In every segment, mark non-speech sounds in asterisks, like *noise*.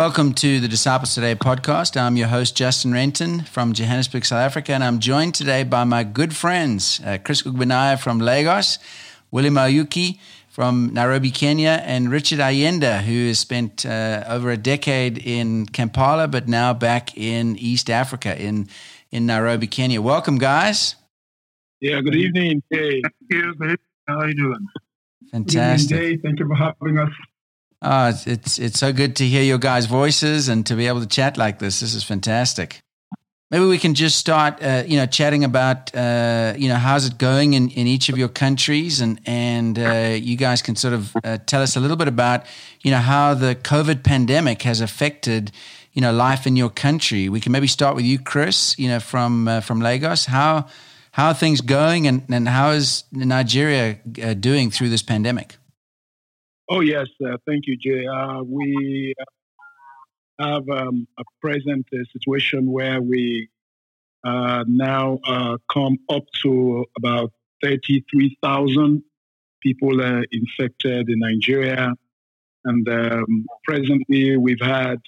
Welcome to the Disciples Today podcast. I'm your host, Justin Renton from Johannesburg, South Africa, and I'm joined today by my good friends, uh, Chris Ugbenaya from Lagos, William Oyuki from Nairobi, Kenya, and Richard Ayenda, who has spent uh, over a decade in Kampala, but now back in East Africa, in, in Nairobi, Kenya. Welcome, guys. Yeah, good evening. Hey, thank you. How are you doing? Fantastic. Good evening, Thank you for having us. Oh, it's, it's so good to hear your guys' voices and to be able to chat like this. This is fantastic. Maybe we can just start, uh, you know, chatting about, uh, you know, how's it going in, in each of your countries, and and uh, you guys can sort of uh, tell us a little bit about, you know, how the COVID pandemic has affected, you know, life in your country. We can maybe start with you, Chris, you know, from uh, from Lagos. How how are things going, and and how is Nigeria uh, doing through this pandemic? Oh, yes. Uh, thank you, Jay. Uh, we have um, a present uh, situation where we uh, now uh, come up to about 33,000 people infected in Nigeria. And um, presently, we've had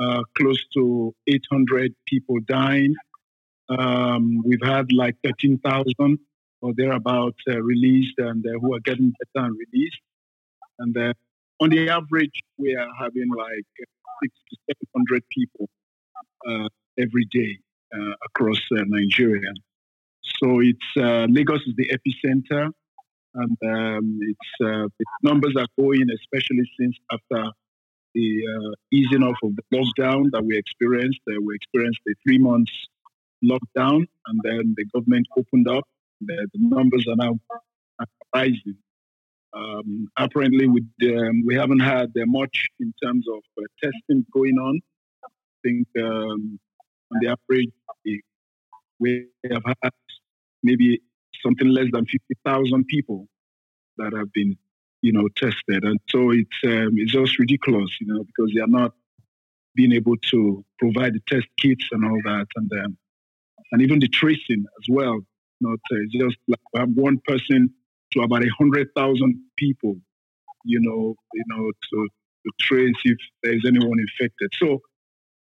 uh, close to 800 people dying. Um, we've had like 13,000 or thereabout released and who are getting better and released. And uh, on the average, we are having like six to 700 people uh, every day uh, across uh, Nigeria. So it's uh, Lagos is the epicenter, and um, it's uh, the numbers are going, especially since after the easing off of the lockdown that we experienced. we experienced a three months lockdown, and then the government opened up. The, the numbers are now rising. Um, apparently, we, um, we haven't had uh, much in terms of uh, testing going on. I think um, on the average, we have had maybe something less than 50,000 people that have been, you know, tested. And so it's, um, it's just ridiculous, you know, because they are not being able to provide the test kits and all that. And, um, and even the tracing as well. Not uh, just like have one person to about a hundred thousand people, you know, you know, to, to trace if there's anyone infected. So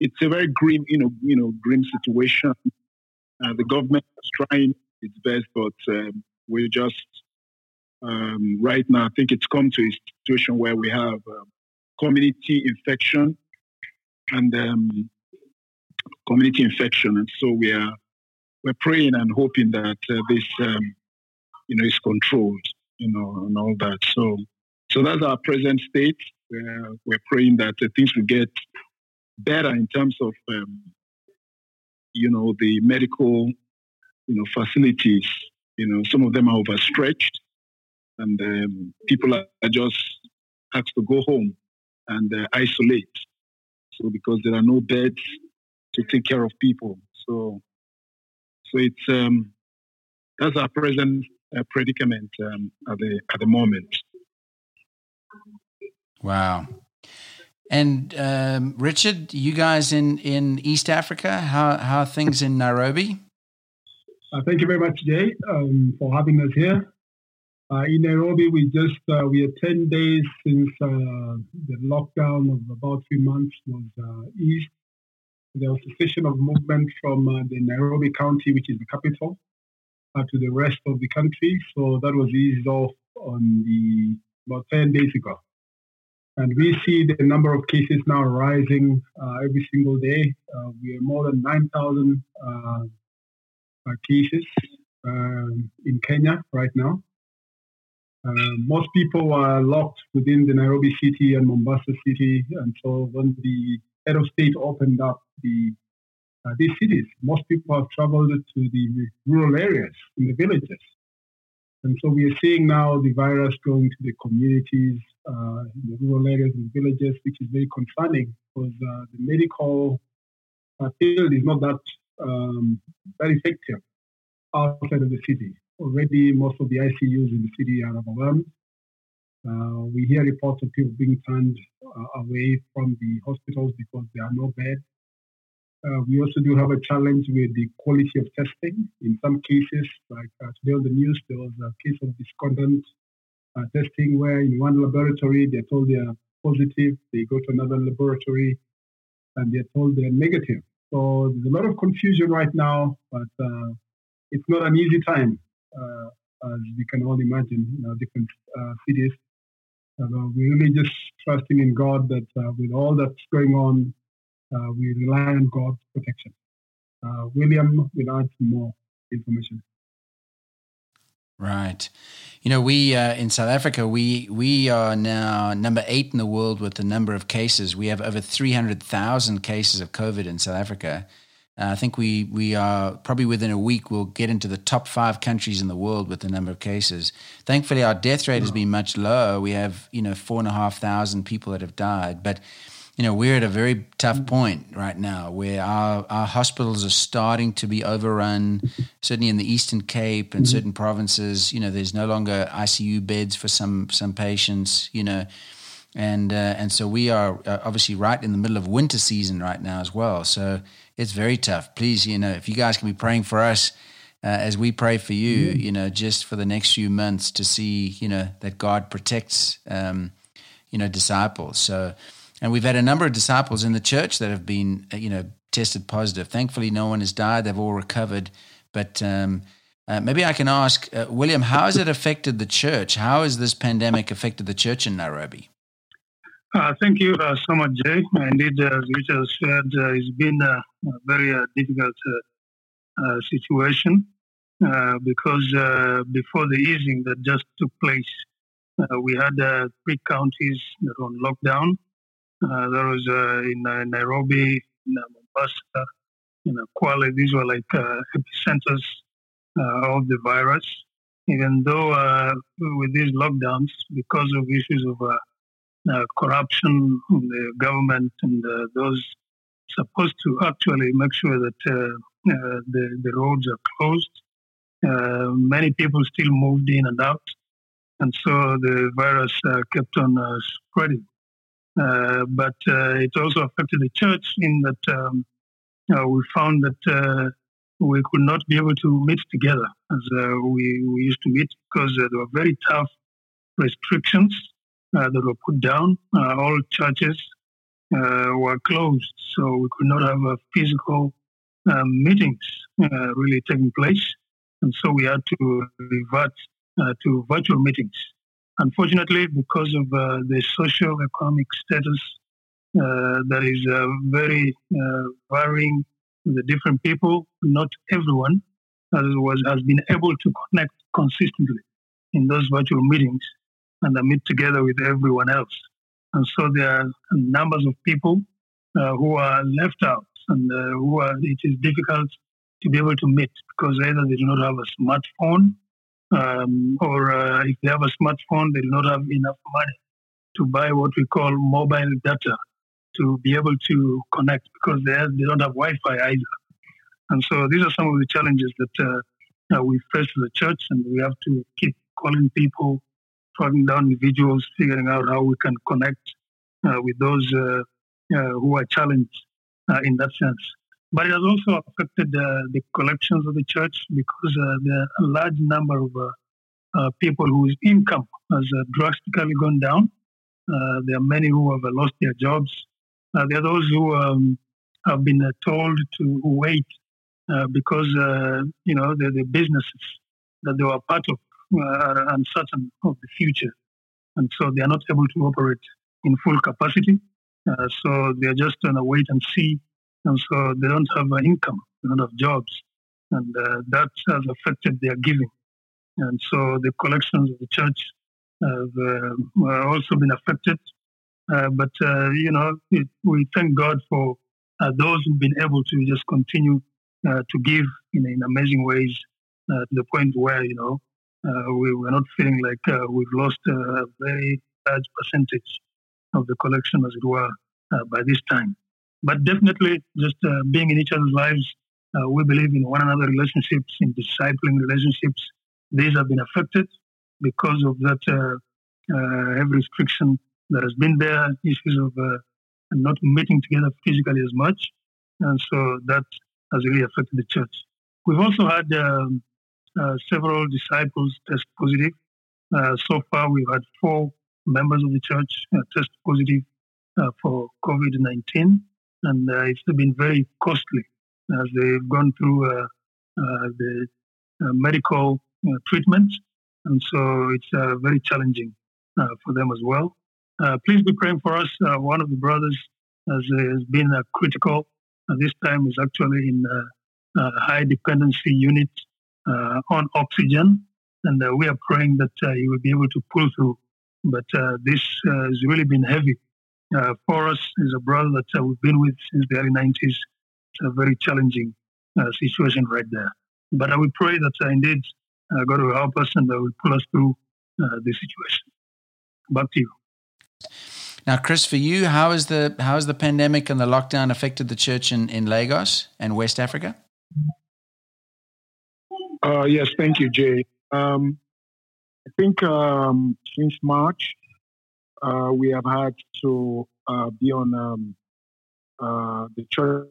it's a very grim, you know, you know, grim situation. Uh, the government is trying its best, but um, we're just um, right now. I think it's come to a situation where we have um, community infection and um, community infection, and so we are we're praying and hoping that uh, this um, you know, is controlled, you know, and all that. So, so that's our present state. We're, we're praying that uh, things will get better in terms of, um, you know, the medical, you know, facilities. You know, some of them are overstretched, and um, people are just asked to go home and uh, isolate. So because there are no beds to take care of people, so so it's um, that's our present uh, predicament um, at the at the moment. Wow. And um, Richard, you guys in, in East Africa, how, how are things in Nairobi? Uh, thank you very much, Jay, um, for having us here. Uh, in Nairobi, we just uh, we are ten days since uh, the lockdown of about three months was uh, eased. There was a cessation of movement from uh, the Nairobi County, which is the capital, to the rest of the country. So that was eased off on the about 10 days ago. And we see the number of cases now rising uh, every single day. Uh, we are more than 9,000 uh, uh, cases um, in Kenya right now. Uh, most people are locked within the Nairobi city and Mombasa city. And so when the head of state opened up the uh, these cities. Most people have traveled to the rural areas, in the villages. And so we are seeing now the virus going to the communities, uh, in the rural areas and villages, which is very concerning because uh, the medical uh, field is not that um, very effective outside of the city. Already, most of the ICUs in the city are overwhelmed. Uh, we hear reports of people being turned uh, away from the hospitals because there are no beds. Uh, we also do have a challenge with the quality of testing. In some cases, like uh, today on the news, there was a case of discordant uh, testing where in one laboratory they're told they are positive, they go to another laboratory, and they're told they're negative. So there's a lot of confusion right now, but uh, it's not an easy time, uh, as we can all imagine in our different uh, cities. we're really just trusting in God that with all that's going on, uh, we rely on God's protection. Uh, William will add more information. Right. You know, we uh, in South Africa, we we are now number eight in the world with the number of cases. We have over three hundred thousand cases of COVID in South Africa. Uh, I think we we are probably within a week we'll get into the top five countries in the world with the number of cases. Thankfully, our death rate has been much lower. We have you know four and a half thousand people that have died, but you know, we're at a very tough point right now where our, our hospitals are starting to be overrun, certainly in the Eastern Cape and mm-hmm. certain provinces. You know, there's no longer ICU beds for some, some patients, you know. And, uh, and so we are uh, obviously right in the middle of winter season right now as well. So it's very tough. Please, you know, if you guys can be praying for us, uh, as we pray for you, mm-hmm. you know, just for the next few months to see, you know, that God protects, um, you know, disciples. So, and we've had a number of disciples in the church that have been, uh, you know, tested positive. Thankfully, no one has died. They've all recovered. But um, uh, maybe I can ask, uh, William, how has it affected the church? How has this pandemic affected the church in Nairobi? Uh, thank you uh, so much, Jay. Indeed, as Richard said, uh, it's been a, a very difficult situation because before the easing that just took place, we had three counties that were on lockdown. Uh, there was uh, in uh, Nairobi, in Mombasa, in Kwale. These were like epicenters of the virus. Even though with these lockdowns, because of issues of uh, corruption in the government and uh, those supposed to actually make sure that uh, the, the roads are closed. many people still moved in and out, and so the virus kept on spreading. Uh, but uh, it also affected the church in that um, uh, we found that we could not be able to meet together as we, we used to meet because there were very tough restrictions that were put down. all churches were closed, so we could not have physical um, meetings really taking place. And so we had to revert uh, to virtual meetings. Unfortunately, because of uh, the socio-economic status uh, that is uh, very uh, varying the different people, not everyone was, has been able to connect consistently in those virtual meetings and meet together with everyone else. And so there are numbers of people uh, who are left out and uh, who are, it is difficult to be able to meet because either they do not have a smartphone um, or uh, if they have a smartphone, they do not have enough money to buy what we call mobile data to be able to connect because they, have, they don't have Wi-Fi either. And so these are some of the challenges that uh, uh, we face as a church, and we have to keep calling people, tracking down individuals, figuring out how we can connect uh, with those uh, uh, who are challenged in that sense. But it has also affected uh, the collections of the church because uh, a large number of uh, uh people whose income has uh, drastically gone down. Uh, there are many who have lost their jobs. there are those who um, have been told to wait because you know the, the businesses that they were part of are uncertain of the future, and so they are not able to operate in full capacity. so they are just going to wait and see and so they don't have an income, they don't have jobs, and uh, that has affected their giving. And so the collections of the church have uh, also been affected. Uh, but uh, you know, it, we thank God for uh, those who've been able to just continue uh, to give in, in amazing ways to the point where you know we were not feeling like we've lost a very large percentage of the collection, as it were, by this time. But definitely, just uh, being in each other's lives, uh, we believe in one another relationships, in discipling relationships. These have been affected because of that uh, uh every restriction that has been there, issues of uh, not meeting together physically as much. And so that has really affected the church. We've also had um, uh, several disciples test positive. so far, we've had four members of the church test positive for COVID 19. And uh, it's been very costly as they've gone through uh, uh, the uh, medical uh, treatment, and so it's uh, very challenging for them as well. please be praying for us. one of the brothers has, has been critical. this time is actually in a high dependency unit on oxygen, and we are praying that he will be able to pull through. But this has really been heavy uh, for us is a brother that uh, we've been with since the early 90s. It's a very challenging uh, situation right there. But I would pray that uh, indeed uh, God will help us and will pull us through uh, this situation. Back to you. Now, Chris, for you, how has the how has the pandemic and the lockdown affected the church in, in Lagos and West Africa? yes, thank you, Jay. Um, I think um, since March, uh, we have had to uh, be on um, uh, the church,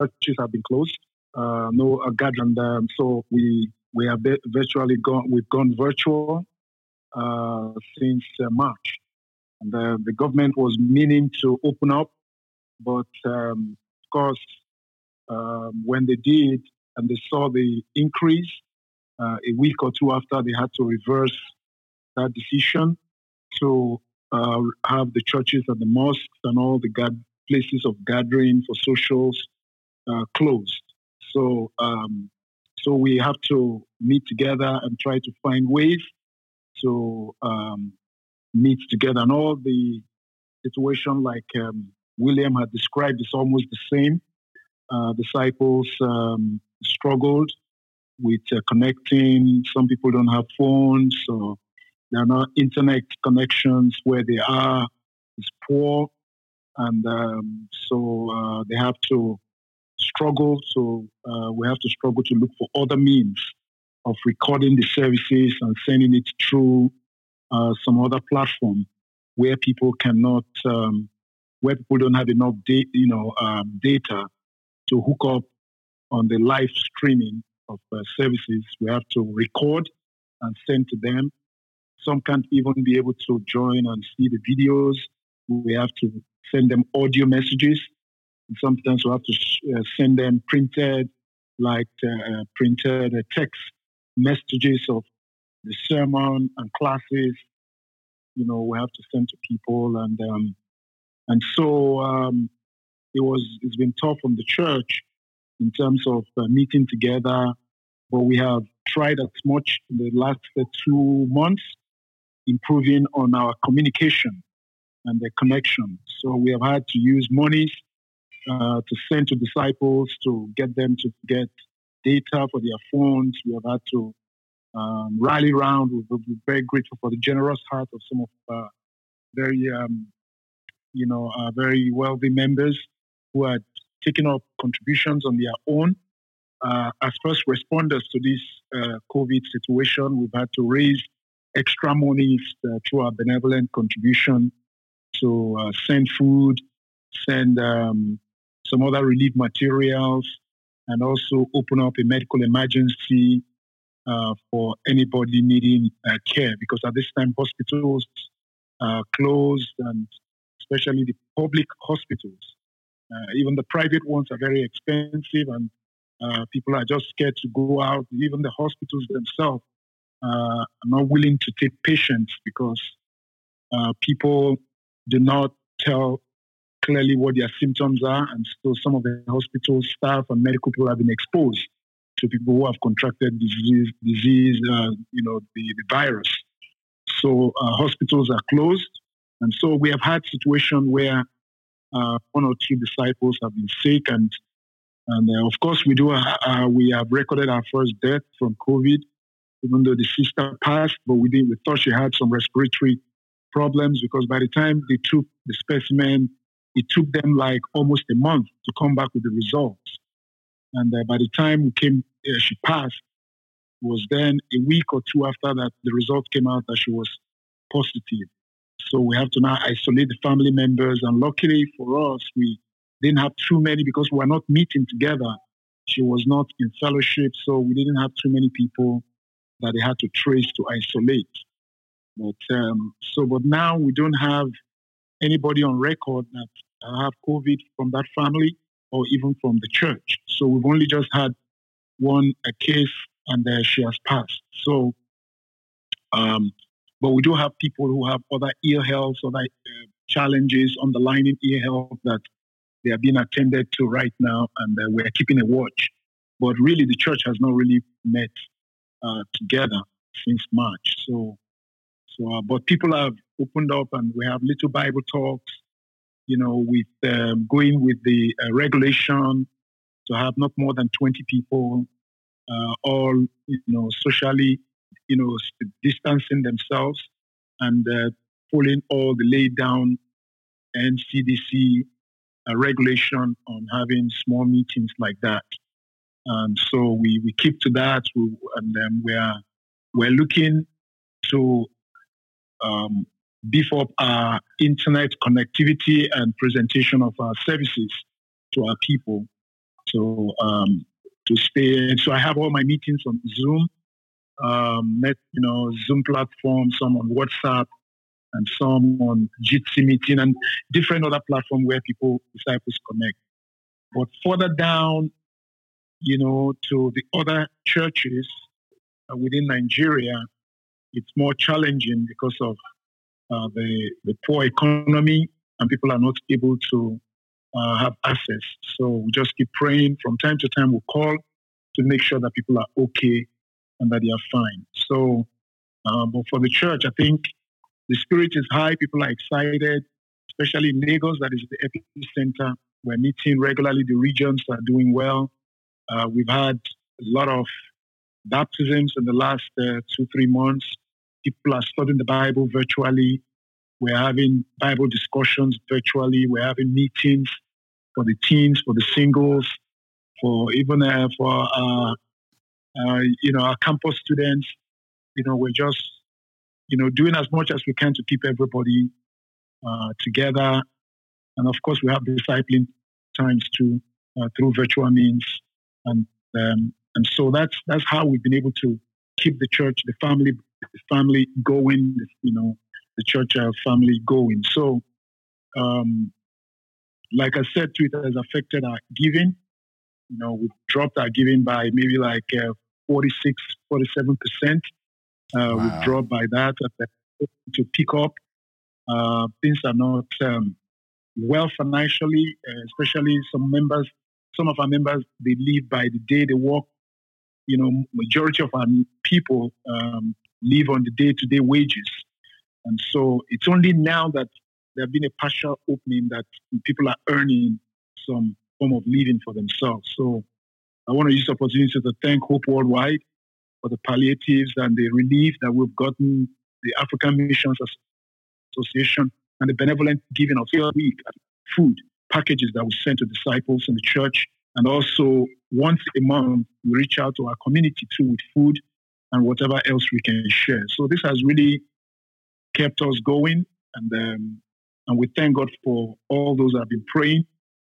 churches have been closed. Uh, no uh, gathering, um, so we we have virtually gone. We've gone virtual uh, since March. And the, the government was meaning to open up, but um, of course, um, when they did and they saw the increase, a week or two after, they had to reverse that decision. So uh, have the churches and the mosques and all the places of gathering for socials uh, closed. So, um, so we have to meet together and try to find ways to um, meet together. And all the situation, like um, William had described, is almost the same. Uh, disciples um, struggled with uh, connecting. Some people don't have phones, so there are not internet connections where they are is poor, and um, so uh, they have to struggle. So uh, we have to struggle to look for other means of recording the services and sending it through uh, some other platform where people cannot, um, where people don't have enough, da- you know, um, data to hook up on the live streaming of uh, services. We have to record and send to them some can't even be able to join and see the videos. We have to send them audio messages. And sometimes we have to uh, send them printed, like uh, uh, printed uh, text messages of the sermon and classes. You know, we have to send to people, and um, and so um, it was. It's been tough on the church in terms of uh, meeting together, but we have tried as much in the last uh, two months improving on our communication and the connection. So we have had to use monies uh, to send to disciples to get them to get data for their phones. We have had to um, rally around. We're, very grateful for the generous heart of some of uh, very, um, you know, uh, very wealthy members who had taken up contributions on their own. Uh, as first responders to this uh, COVID situation, we've had to raise extra monies uh, through our benevolent contribution to uh, send food, send um, some other relief materials, and also open up a medical emergency uh, for anybody needing uh, care. Because at this time, hospitals are closed, and especially the public hospitals. Uh, even the private ones are very expensive, and uh, people are just scared to go out. Even the hospitals themselves uh, are not willing to take patients because uh, people do not tell clearly what their symptoms are, and so some of the hospital staff and medical people have been exposed to people who have contracted disease, disease, uh, you know, the, the virus. So uh, hospitals are closed, and so we have had situation where uh, one or two disciples have been sick, and and uh, of course we do we have recorded our first death from COVID even though the sister passed, but we didn't. We thought she had some respiratory problems because by the time they took the specimen, it took them like almost a month to come back with the results. And uh, by the time we came, uh, she passed. It Was then a week or two after that the result came out that she was positive. So we have to now isolate the family members. And luckily for us, we didn't have too many because we were not meeting together. She was not in fellowship, so we didn't have too many people that they had to trace to isolate. But um, so, but now we don't have anybody on record that have COVID from that family or even from the church. So we've only just had one a case and uh, she has passed. So, um, but we do have people who have other ear health, other uh, challenges, underlying ear health that they are being attended to right now, and uh, we're keeping a watch. But really, the church has not really met together since March. So, so, uh, but people have opened up, and we have little Bible talks. You know, with um, going with the uh, regulation to have not more than 20 people, uh, all you know, socially, you know, distancing themselves and uh, following all the laid down NCDC uh, regulation on having small meetings like that. And so we, we keep to that, we, and then we are we're looking to um, beef up our internet connectivity and presentation of our services to our people. So um, to stay, so I have all my meetings on Zoom, um, you know, Zoom platform, some on WhatsApp, and some on Jitsi meeting and different other platforms where people disciples connect. But further down, you know, to the other churches uh, within Nigeria, it's more challenging because of uh, the, the poor economy and people are not able to uh, have access. So we just keep praying. From time to time, we'll call to make sure that people are okay and that they are fine. So, uh, but for the church, I think the spirit is high. People are excited, especially in Lagos, that is the epicenter. We're meeting regularly. The regions are doing well. Uh, we've had a lot of baptisms in the last uh, two, three months. People are studying the Bible virtually. We're having Bible discussions virtually. We're having meetings for the teens, for the singles, for even uh, for uh, uh, you know our campus students. You know, we're just you know, doing as much as we can to keep everybody uh, together. And of course, we have discipling times too through virtual means, and um, and so that's that's how we've been able to keep the church, the family, the family going. You know, the church uh, family going. So, um, like I said, Twitter has affected our giving. You know, we've dropped our giving by maybe like uh, 46, 47 percent uh, wow. We've dropped by that to pick up. Uh, things are not um, well financially, uh, especially some members. Some of our members they live by the day they work. You know, majority of our people um, live on the day-to-day wages, and so it's only now that there have been a partial opening that people are earning some form of living for themselves. So I want to use the opportunity to thank Hope Worldwide for the palliatives and the relief that we've gotten, the African Missions Association, and the benevolent giving of a week food packages that we send to disciples in the church. And also, once a month, we reach out to our community too with food and whatever else we can share. So this has really kept us going, and um, and we thank God for all those that have been praying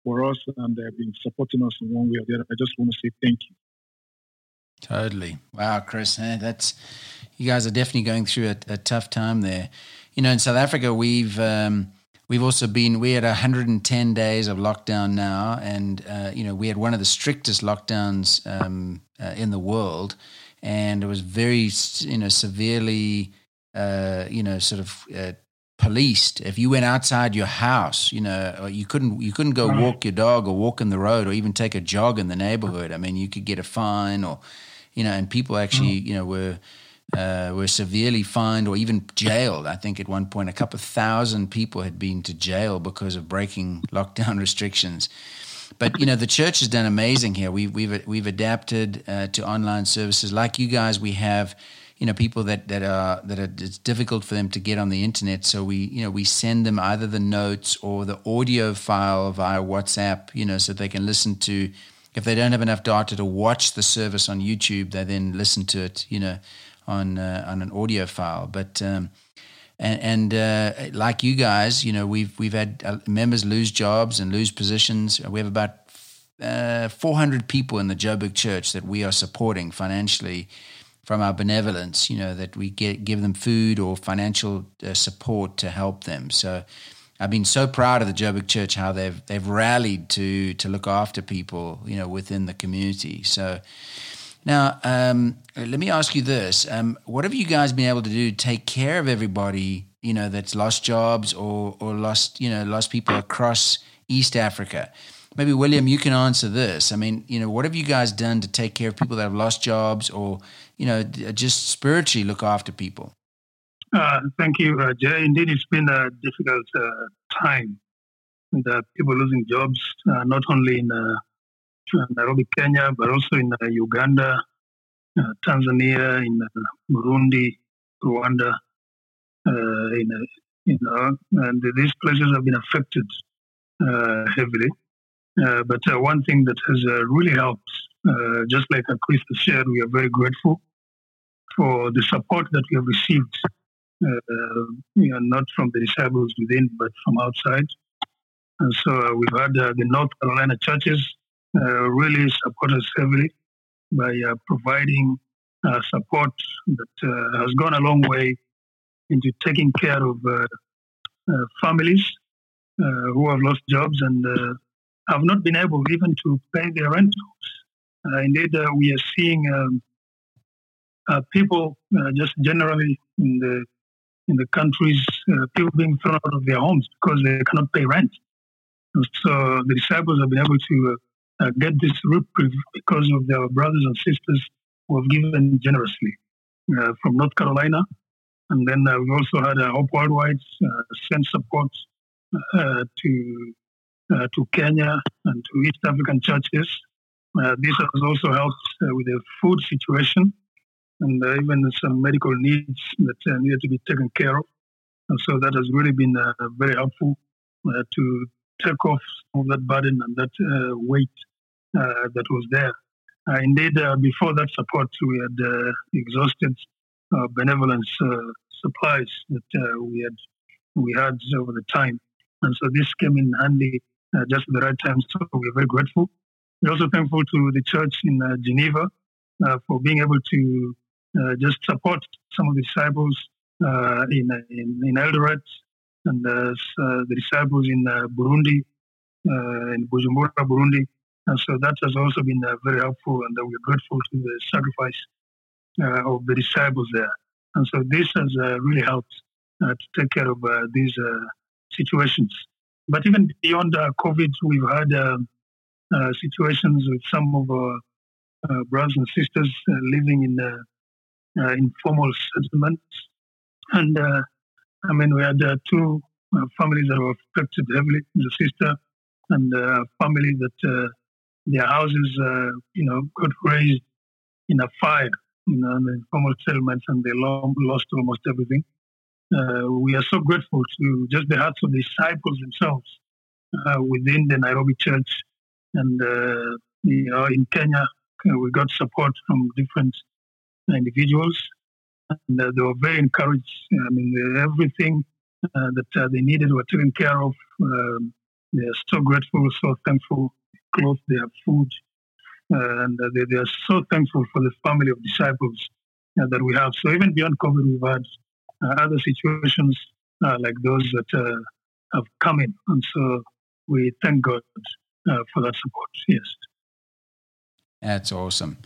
for us and they've been supporting us in one way or the other. I just want to say thank you. Totally. Wow, Chris, that's you guys are definitely going through a, a tough time there. You know, in South Africa, we've um, we've also been we had 110 days of lockdown now, and uh, you know we had one of the strictest lockdowns um, uh, in the world, and it was very you know severely uh, you know sort of uh, policed. If you went outside your house, you know, you couldn't you couldn't go walk your dog or walk in the road or even take a jog in the neighborhood. I mean, you could get a fine or you know, and people actually, mm. you know, were uh, were severely fined or even jailed. I think at one point a couple thousand people had been to jail because of breaking *laughs* lockdown restrictions. But you know, the church has done amazing here. We, we've we've adapted uh, to online services like you guys. We have you know people that that are that are, it's difficult for them to get on the internet. So we you know we send them either the notes or the audio file via WhatsApp. You know, so they can listen to if they don't have enough data to watch the service on YouTube, they then listen to it, you know, on uh, on an audio file. But um, and, and uh, like you guys, you know, we've we've had uh, members lose jobs and lose positions. We have about uh, 400 people in the Joburg Church that we are supporting financially from our benevolence. You know, that we get give them food or financial uh, support to help them. So I've been so proud of the Joburg Church how they've they've rallied to to look after people, you know, within the community. So now, um, let me ask you this: um, What have you guys been able to do to take care of everybody, you know, that's lost jobs or or lost, you know, lost people across East Africa? Maybe William, you can answer this. I mean, you know, what have you guys done to take care of people that have lost jobs, or you know, just spiritually look after people? Uh, thank you, uh, Jay. Indeed, it's been a difficult uh, time. The people losing jobs, uh, not only in uh, Uh, Nairobi, Kenya, but also in uh, Uganda, uh, Tanzania, in uh, Burundi, Rwanda. in, you know, and these places have been affected heavily. but one thing that has really helped, just like Chris shared, we are very grateful for the support that we have received uh, you know, not from the disciples within, but from outside. And so uh, we've had uh, the North Carolina churches really support us heavily by providing support that has gone a long way into taking care of families who have lost jobs and have not been able even to pay their rentals. Uh, indeed, uh, we are seeing um, uh, people just generally in the in the countries, uh, people being thrown out of their homes because they cannot pay rent. And so the disciples have been able to uh, get this reprieve because of their brothers and sisters who have given generously uh, from North Carolina. And then uh, we also had uh, Hope Worldwide uh, send support to to Kenya and to East African churches. this has also helped with the food situation and uh, even some medical needs that uh, needed to be taken care of. And so that has really been uh, very helpful to take off of that burden and that weight that was there. indeed, before that support, we had exhausted benevolence supplies that we had we had over the time. And so this came in handy uh, just at the right time. So we're very grateful. We're also thankful to the church in uh, Geneva uh, for being able to uh, just support some of the disciples uh, in, in, in Eldoret and uh, uh, the disciples in uh, Burundi, uh, in Bujumbura, Burundi. And so that has also been very helpful, and we're grateful to the sacrifice of the disciples there. And so this has really helped to take care of these situations. But even beyond COVID, we've had um, uh, situations with some of our uh, brothers and sisters uh, living in uh, informal settlements. And uh, I mean, we had uh, two families that were affected heavily. The sister and a family that their houses, you know, got razed in a fire, you know, in the informal settlements, and they lost almost everything. Uh, we are so grateful to just the hearts of the disciples themselves uh, within the Nairobi church. And, uh, you know, in Kenya, we got support from different individuals. And uh, they were very encouraged. I mean, everything uh, that uh, they needed were taken care of. Um, they are so grateful, so thankful. Clothes, they have food, and they, they, are so thankful for the family of disciples that we have. So even beyond COVID, we've had other situations like those that have come in, and so we thank God for that support. Yes. That's awesome.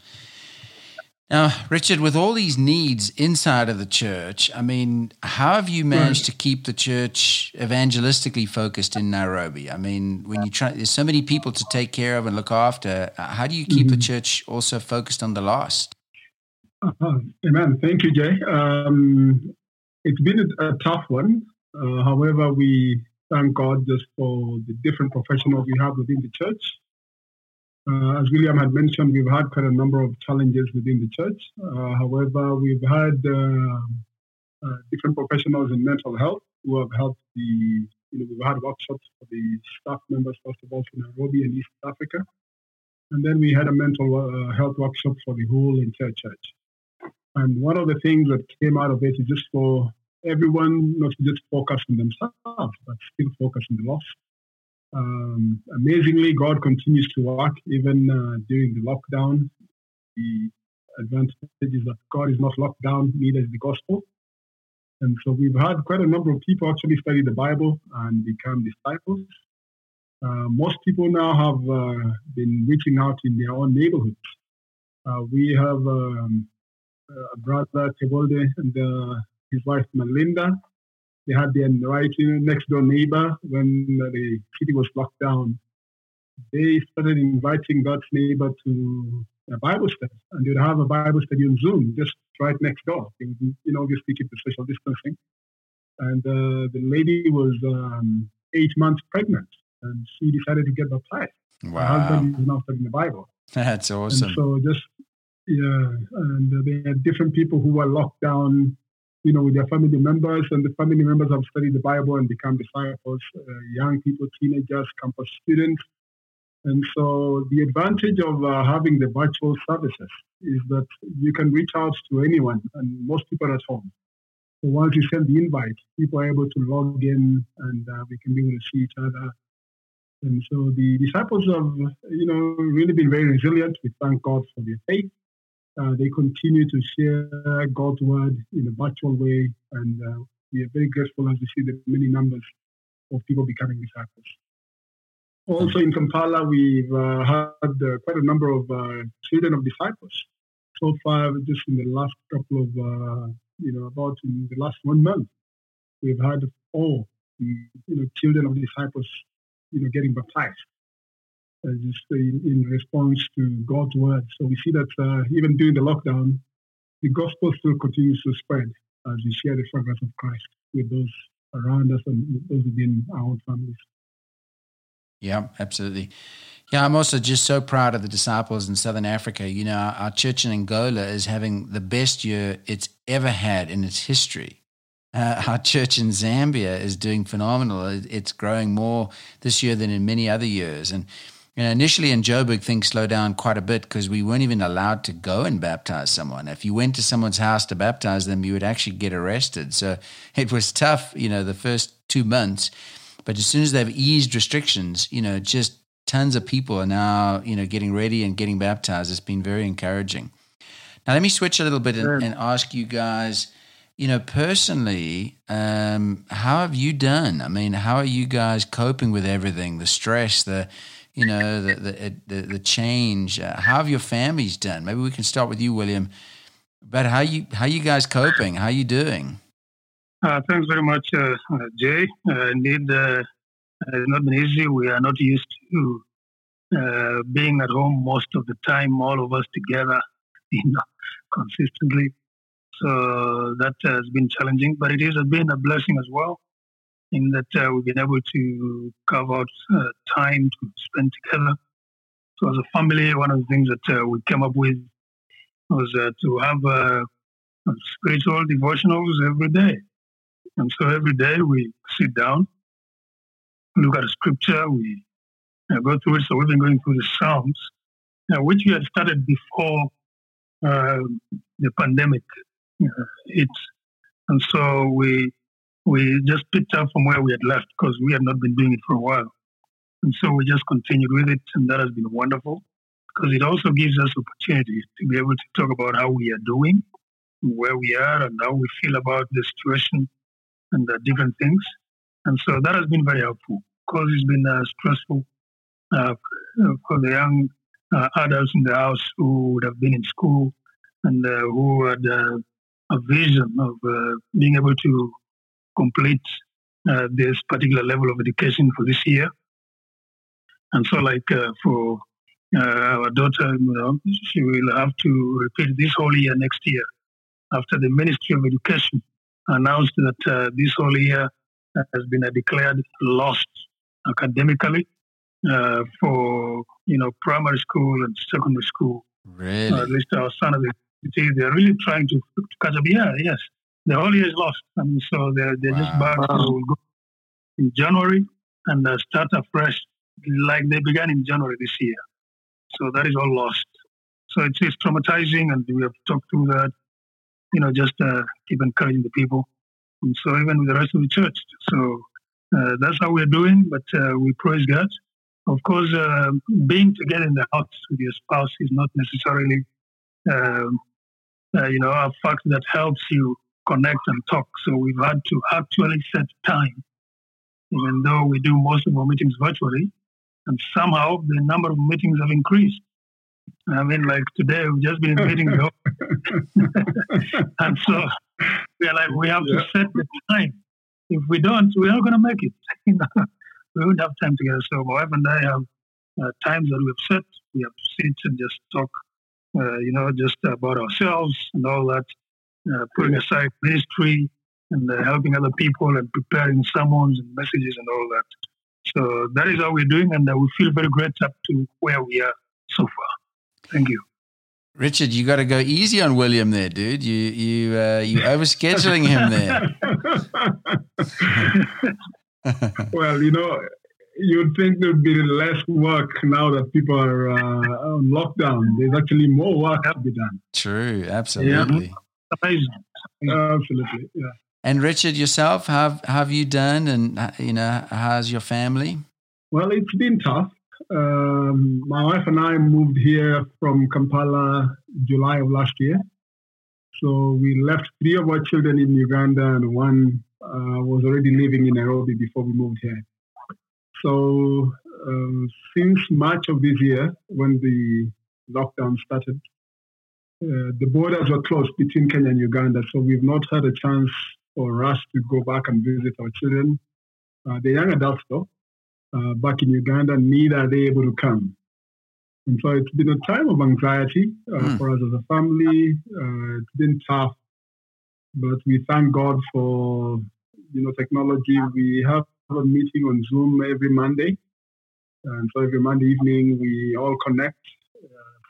Now, Richard, with all these needs inside of the church, I mean, how have you managed to keep the church evangelistically focused in Nairobi? I mean, when you try, there's so many people to take care of and look after. How do you keep mm-hmm. the church also focused on the lost? Uh, amen. Thank you, Jay. Um, it's been a, a tough one. Uh, however, we thank God just for the different professionals we have within the church. Uh, as William had mentioned, we've had quite a number of challenges within the church. Uh, however, we've had uh, uh different professionals in mental health who have helped the, you know, we've had workshops for the staff members, first of all, from Nairobi and East Africa. And then we had a mental uh, health workshop for the whole entire church. And one of the things that came out of it is just for everyone not to just focus on themselves, but still focus on the lost um, amazingly, God continues to work even uh, during the lockdown. The advantage is that God is not locked down, neither is the gospel. And so we've had quite a number of people actually study the Bible and become disciples. Uh, most people now have uh, been reaching out in their own neighborhoods. Uh, we have um, a brother, Tebolde, and uh, his wife, Melinda. They had their right next door neighbor when the city was locked down. They started inviting God's neighbor to a Bible study, and they would have a Bible study on Zoom just right next door. They would, you know, obviously keep the social distancing. And uh, the lady was um, eight months pregnant, and she decided to get baptized. Wow. Her husband is now studying the Bible. That's awesome. And so just yeah, and uh, they had different people who were locked down, you know, with their family members, and the family members have studied the Bible and become disciples. Uh, young people, teenagers, campus students, and so the advantage of uh, having the virtual services is that you can reach out to anyone, and most people at home. So once you send the invite, people are able to log in, and uh, we can be able to see each other. And so the disciples have, you know, really been very resilient. We thank God for their faith. Uh, they continue to share God's word in a virtual way, and uh, we are very grateful as we see the many numbers of people becoming disciples. Also in Kampala, we've uh, had uh, quite a number of uh, children of disciples. So far, just in the last couple of, uh, you know, about in the last one month, we've had all, you know, children of disciples, you know, getting baptized. Uh, just in, in, response to God's word. So we see that uh, even during the lockdown, the gospel still continues to spread as we share the fragrance of Christ with those around us and those within our own families. Yeah, absolutely. Yeah, I'm also just so proud of the disciples in Southern Africa. You know, our, our church in Angola is having the best year it's ever had in its history. Uh, *laughs* our church in Zambia is doing phenomenal. It's growing more this year than in many other years. And you know, initially in Joburg, things slowed down quite a bit because we weren't even allowed to go and baptize someone. If you went to someone's house to baptize them, you would actually get arrested. So *laughs* it was tough, you know, the first two months. But as soon as they've eased restrictions, you know, just tons of people are now, you know, getting ready and getting baptized. It's been very encouraging. Now, let me switch a little bit and, sure. and ask you guys, you know, personally, um, how have you done? I mean, how are you guys coping with everything, the stress, the, you know, the the the, the change? Uh, how have your families done? Maybe we can start with you, William. But how you how you guys coping? How you doing? Uh, thanks very much, uh, uh Jay. Uh, indeed, uh, it's not been easy. We are not used to being at home most of the time, all of us together, *laughs* you know, consistently. So that has been challenging, but it has been a blessing as well, in that we've been able to carve out time to spend together. So, as a family, one of the things that we came up with was to have spiritual devotionals every day. And so every day we sit down, look at scripture, we uh, go through it. So we've been going through the Psalms, uh, which we had started before uh, the pandemic uh, hit. And so we we just picked up from where we had left because we had not been doing it for a while. And so we just continued with it, and that has been wonderful because it also gives us opportunity to be able to talk about how we are doing, where we are, and how we feel about the situation and the different things. And so that has been very helpful because it's been uh, stressful uh, for the young uh, adults in the house who would have been in school and uh, who had uh, a vision of being able to complete this particular level of education for this year. And so, like for our daughter, you know, she will have to repeat this whole year next year after the Ministry of Education announced that uh, this whole year has been declared lost academically uh, for you know primary school and secondary school. Really? Uh, at least our son of the they're really trying to, to catch up. Yeah, yes. The whole year is lost. Mean, so they're, they're wow. just back to go in January and uh, start afresh like they began in January this year. So that is all lost. So it's, it's traumatizing, and we have talked through that you know, just uh, keep encouraging the people. And so even with the rest of the church. So uh, that's how we're doing, but uh, we praise God. Of course, uh, being together in the house with your spouse is not necessarily, um, uh, you know, a fact that helps you connect and talk. So we've had to actually set time, even though we do most of our meetings virtually. And somehow the number of meetings have increased. I mean, like today, we've just been in meetings. *laughs* and so we're like, we have yeah. to set the time. If we don't, we're not going to make it. *laughs* we won't have time together. So my wife and I have uh, times that we've set. We have to sit and just talk, uh, you know, just about ourselves and all that, uh, putting aside ministry and uh, helping other people and preparing sermons and messages and all that. So that is how we're doing, and uh, we feel very grateful up to where we are so far. Thank you. Richard, you got to go easy on William there, dude. You you uh, you overscheduling him there. *laughs* *laughs* well, you know, you'd think there'd be less work now that people are uh, on lockdown. There's actually more work to be done. True, absolutely. Yeah. Absolutely, yeah. And Richard, yourself, have have you done, and you know, how's your family? Well, it's been tough. Um, my wife and I moved here from Kampala July of last year. So we left three of our children in Uganda, and one uh, was already living in Nairobi before we moved here. So um, since March of this year, when the lockdown started, uh, the borders were closed between Kenya and Uganda. So we've not had a chance for us to go back and visit our children. Uh, the young adults, though, uh, back in Uganda, neither are they able to come. And so it's been a time of anxiety mm. for us as a family. Uh, it's been tough, but we thank God for you know technology. We have a meeting on Zoom every Monday. And so every Monday evening, we all connect,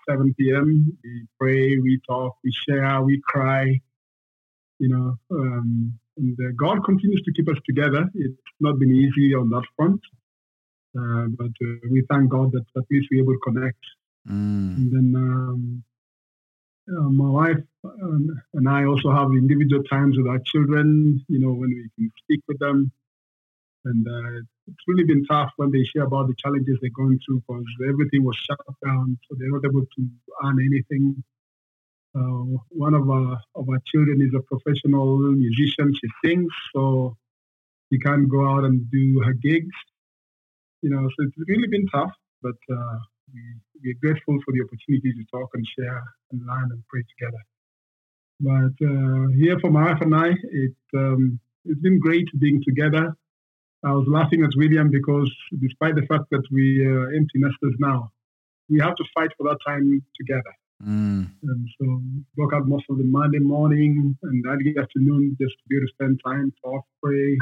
7 p.m. We pray, we talk, we share, we cry. You know, um, and uh, God continues to keep us together. It's not been easy on that front, uh, but uh, we thank God that at least we're able to connect. Mm. And then um, uh, my wife and I also have individual times with our children, you know, when we can speak with them, and uh, it's really been tough when they share about the challenges they're going through because everything was shut down, so they're not able to earn anything. Uh, one of our, of our children is a professional musician. She sings, so she can't go out and do her gigs. You know, so it's really been tough, but uh, we, we're grateful for the opportunity to talk and share and learn and pray together. But uh, here for my wife and I, it, um, it's been great being together I was laughing at William because despite the fact that we are empty nesters now, we have to fight for that time together. Mm. And so work out most of the Monday morning and early afternoon just to be able to spend time, talk, pray,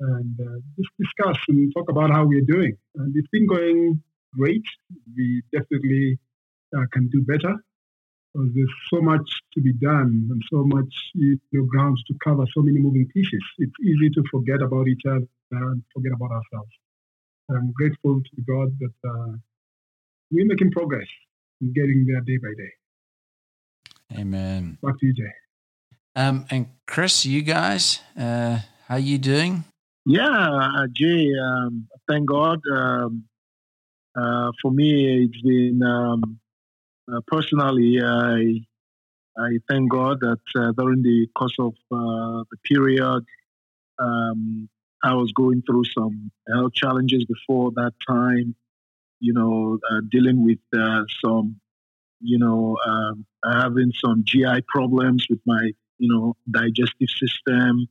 and uh, just discuss and talk about how we're doing. And it's been going great. We definitely uh, can do better because there's so much to be done and so much you know, grounds to cover, so many moving pieces. It's easy to forget about each other and forget about ourselves. I'm grateful to God that uh, we're making progress in getting there day by day. Amen. Back to you, Jay. Um, and Chris, you guys, uh, how you doing? Yeah, uh, Jay. Um, thank God. Um, uh, for me, it's been um, uh, personally. I I thank God that uh, during the course of uh, the period, um, I was going through some health challenges before that time, you know, uh, dealing with uh, some, you know, um, having some GI problems with my, you know, digestive system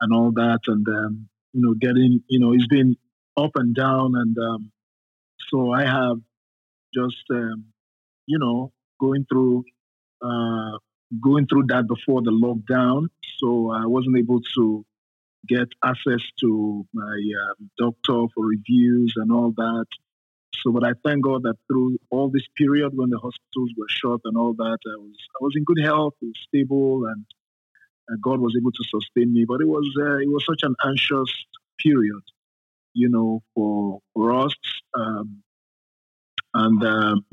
and all that. And, um, you know, getting, you know, it's been up and down. And um, so I have just, um, you know, going through, uh, going through that before the lockdown. So I wasn't able to get access to my um, doctor for reviews and all that. So, but I thank God that through all this period when the hospitals were shut and all that, I was I was in good health, was stable, and, and God was able to sustain me. But it was uh, it was such an anxious period, you know, for for us, um, and um,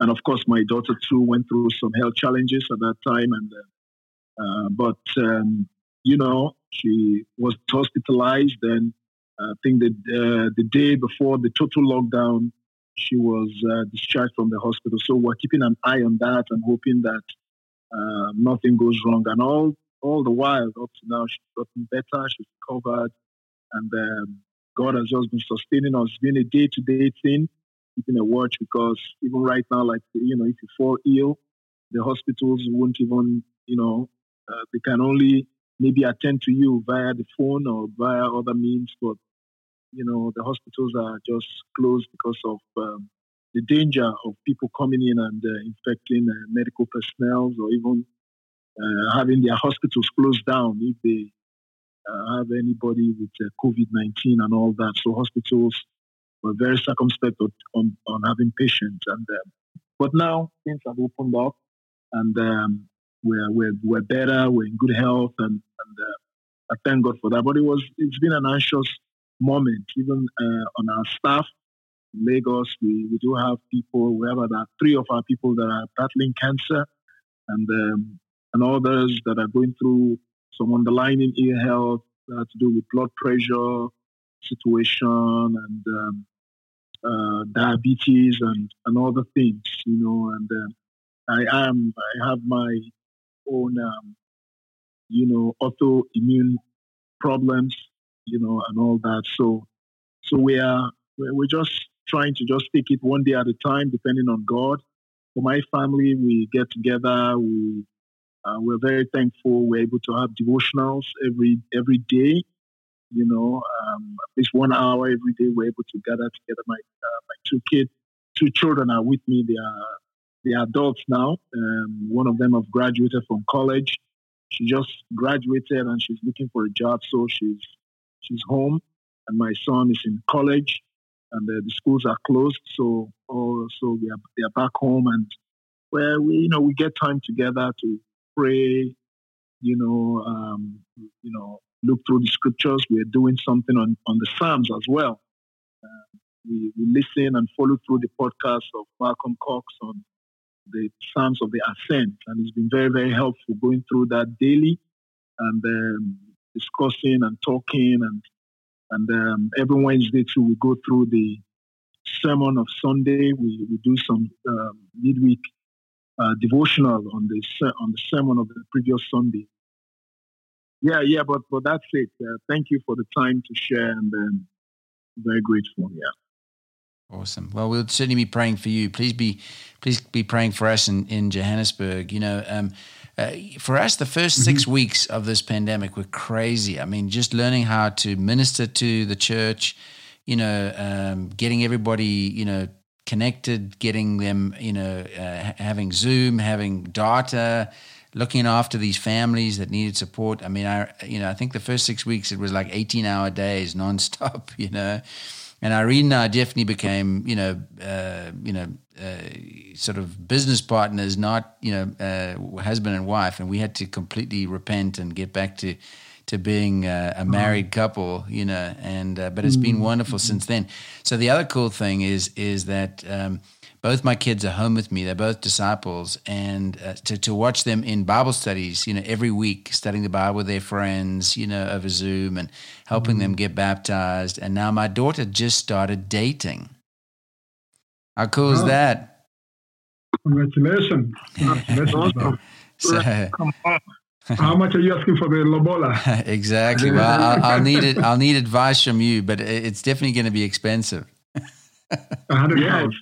and of course my daughter too went through some health challenges at that time, and uh, uh, but um, you know she was hospitalized, and I think that uh, the day before the total lockdown, she was uh, discharged from the hospital. So we're keeping an eye on that and hoping that uh, nothing goes wrong. And all all the while up to now, she's gotten better, she's recovered, and um, God has just been sustaining us. It's been a day to day thing, keeping a watch because even right now, like, you know, if you fall ill, the hospitals won't even, you know, uh, they can only maybe attend to you via the phone or via other means, but, you know, the hospitals are just closed because of um, the danger of people coming in and uh, infecting uh, medical personnel or even uh, having their hospitals closed down if they uh, have anybody with uh, COVID 19 and all that. So hospitals were very circumspect on, on having patients. And um, But now things have opened up and um, we're, we're, we're better, we're in good health, and, and uh, I thank God for that. But it was, it's been an anxious moment, even on our staff. Lagos, we, we do have people, we have about three of our people that are battling cancer and um, and others that are going through some underlying ill health that to do with blood pressure situation and um, uh, diabetes and, and other things, you know. And uh, I am I have my own, um, you know, autoimmune problems, you know, and all that. So so we are we're just trying to just take it one day at a time, depending on God. For my family, we get together. We uh, we're very thankful. We're able to have devotionals every every day. You know, um, at least one hour every day. We're able to gather together. My uh, my two kids, two children are with me. They are they are adults now. Um, one of them have graduated from college. She just graduated and she's looking for a job, so she's she's home. And my son is in college and the, the schools are closed. So, oh, so we are, they are back home, and where we, you know, we get time together to pray. You know, um, you know, look through the scriptures. We're doing something on on the Psalms as well. Uh, we, we listen and follow through the podcast of Malcolm Cox on the Psalms of the Ascent, and it's been very, very helpful going through that daily and um, discussing and talking and and um, every Wednesday too, we go through the sermon of Sunday. We, we do some um, midweek uh, devotional on the on the sermon of the previous Sunday. Yeah, yeah, but but that's it. Uh, thank you for the time to share, and um, very grateful. Yeah. Awesome. Well, we'll certainly be praying for you. Please be, please be praying for us in, in Johannesburg. You know, um, uh, for us, the 1st mm-hmm. six weeks of this pandemic were crazy. I mean, just learning how to minister to the church, you know, um, getting everybody, you know, connected, getting them, you know, uh, having Zoom, having data, looking after these families that needed support. I mean, I, you know, I think the first six weeks it was like 18 hour days nonstop, *laughs* you know. And Irene and I definitely became, you know, uh, you know, uh, sort of business partners, not you know, uh, husband and wife. And we had to completely repent and get back to to being uh, a married couple, you know. And uh, but it's been mm-hmm. wonderful since then. So the other cool thing is is that. Um, both my kids are home with me. They're both disciples, and uh, to to watch them in Bible studies, you know, every week studying the Bible with their friends, you know, over Zoom and helping mm. them get baptized. And now my daughter just started dating. How cool is that? Congratulations! Congratulations. *laughs* so, How much are you asking for the lobola? *laughs* exactly. Well, I'll, I'll, need it. I'll need advice from you, but it's definitely going to be expensive. Hundred *laughs*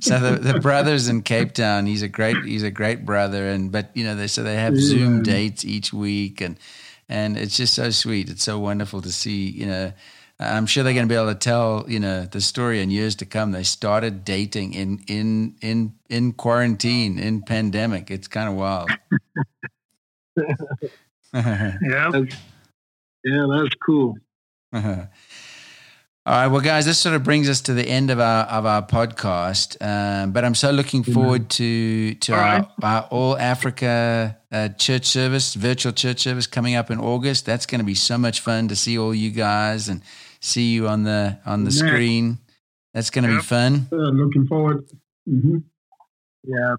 so the, the brothers in Cape Town, he's a great he's a great brother, and but you know they so they have yeah. Zoom dates each week, and and it's just so sweet. It's so wonderful to see. You know, I'm sure they're going to be able to tell you know the story in years to come. They started dating in in in in quarantine in pandemic. It's kind of wild. *laughs* *laughs* yeah, yeah, that's cool. Uh-huh. All right, well, guys, this sort of brings us to the end of our of our podcast. Um, but I'm so looking forward to to all our, right. our, All Africa uh, church service, virtual church service coming up in August. That's going to be so much fun to see all you guys and see you on the on the screen. That's going to yep. be fun. Uh, looking forward. Mm-hmm. Yeah,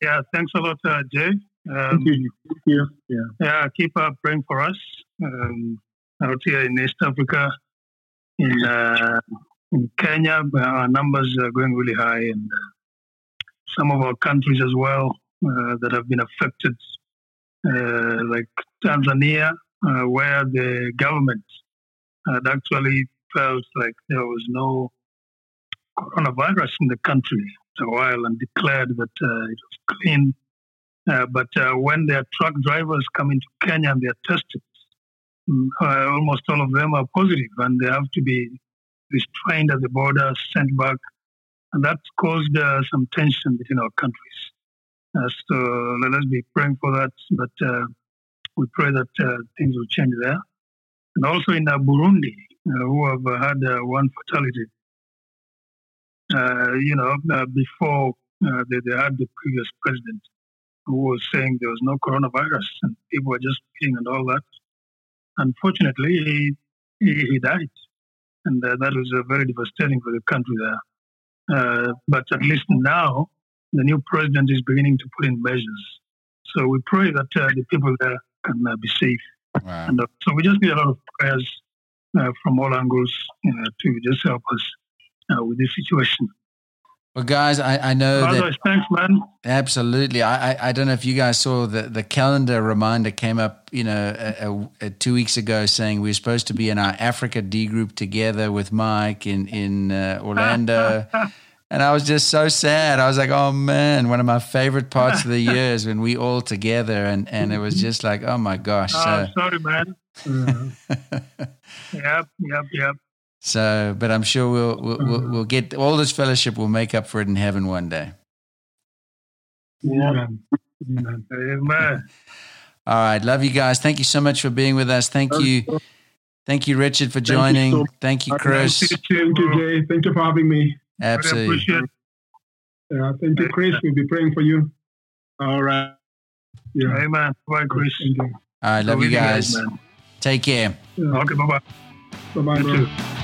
yeah. Thanks a lot, uh, Jay. Um, Thank you. Thank you. Yeah. Yeah. Keep up praying for us um, out here in East Africa in, uh, in Kenya, our numbers are going really high, and uh, some of our countries as well uh, that have been affected uh, like Tanzania, uh, where the government had actually felt like there was no coronavirus in the country for a while and declared that uh, it was clean. Uh, but uh, when their truck drivers come into Kenya and they are tested, uh, almost all of them are positive and they have to be restrained at the border, sent back. And that caused uh, some tension between our countries. Uh, so let us be praying for that. But we pray that things will change there. And also in Burundi, who have had one fatality uh, you know, uh, before uh, they, they, had the previous president who was saying there was no coronavirus and people were just eating and all that. Unfortunately, he, he, he died. And uh, that was very devastating for the country there. Uh, but at least now, the new president is beginning to put in measures. So we pray that uh, the people there can be safe. Wow. And so we just need a lot of prayers uh, from all angles to just help us uh, with this situation. Well, guys, I, I know that. Thanks, man. Absolutely. I, I, I, don't know if you guys saw the, the calendar reminder came up, you know, a, a, two weeks ago saying we are supposed to be in our Africa D group together with Mike in, in uh, Orlando. *laughs* and I was just so sad. I was like, oh man, one of my favorite parts of the *laughs* year is when we all together. And, and it was just like, oh my gosh. Oh, so. sorry, man. *laughs* yep, yep, yep. So, but I'm sure we'll, we'll, we'll, mm-hmm. we'll get all this fellowship. We'll make up for it in heaven one day. Amen. Amen. Amen. *laughs* All right. Love you guys. Thank you so much for being with us. Thank you. Thank you, Richard, for joining. Thank you, so Thank you Chris. Thank you, Jay. Thank you for having me. Absolutely. Yeah, uh, thank you, Chris. We'll be praying for you. All right. Yeah. Amen. Bye, Chris. All right. Love, love you guys. guys Take care. Yeah. Okay. Bye bye. Bye bye.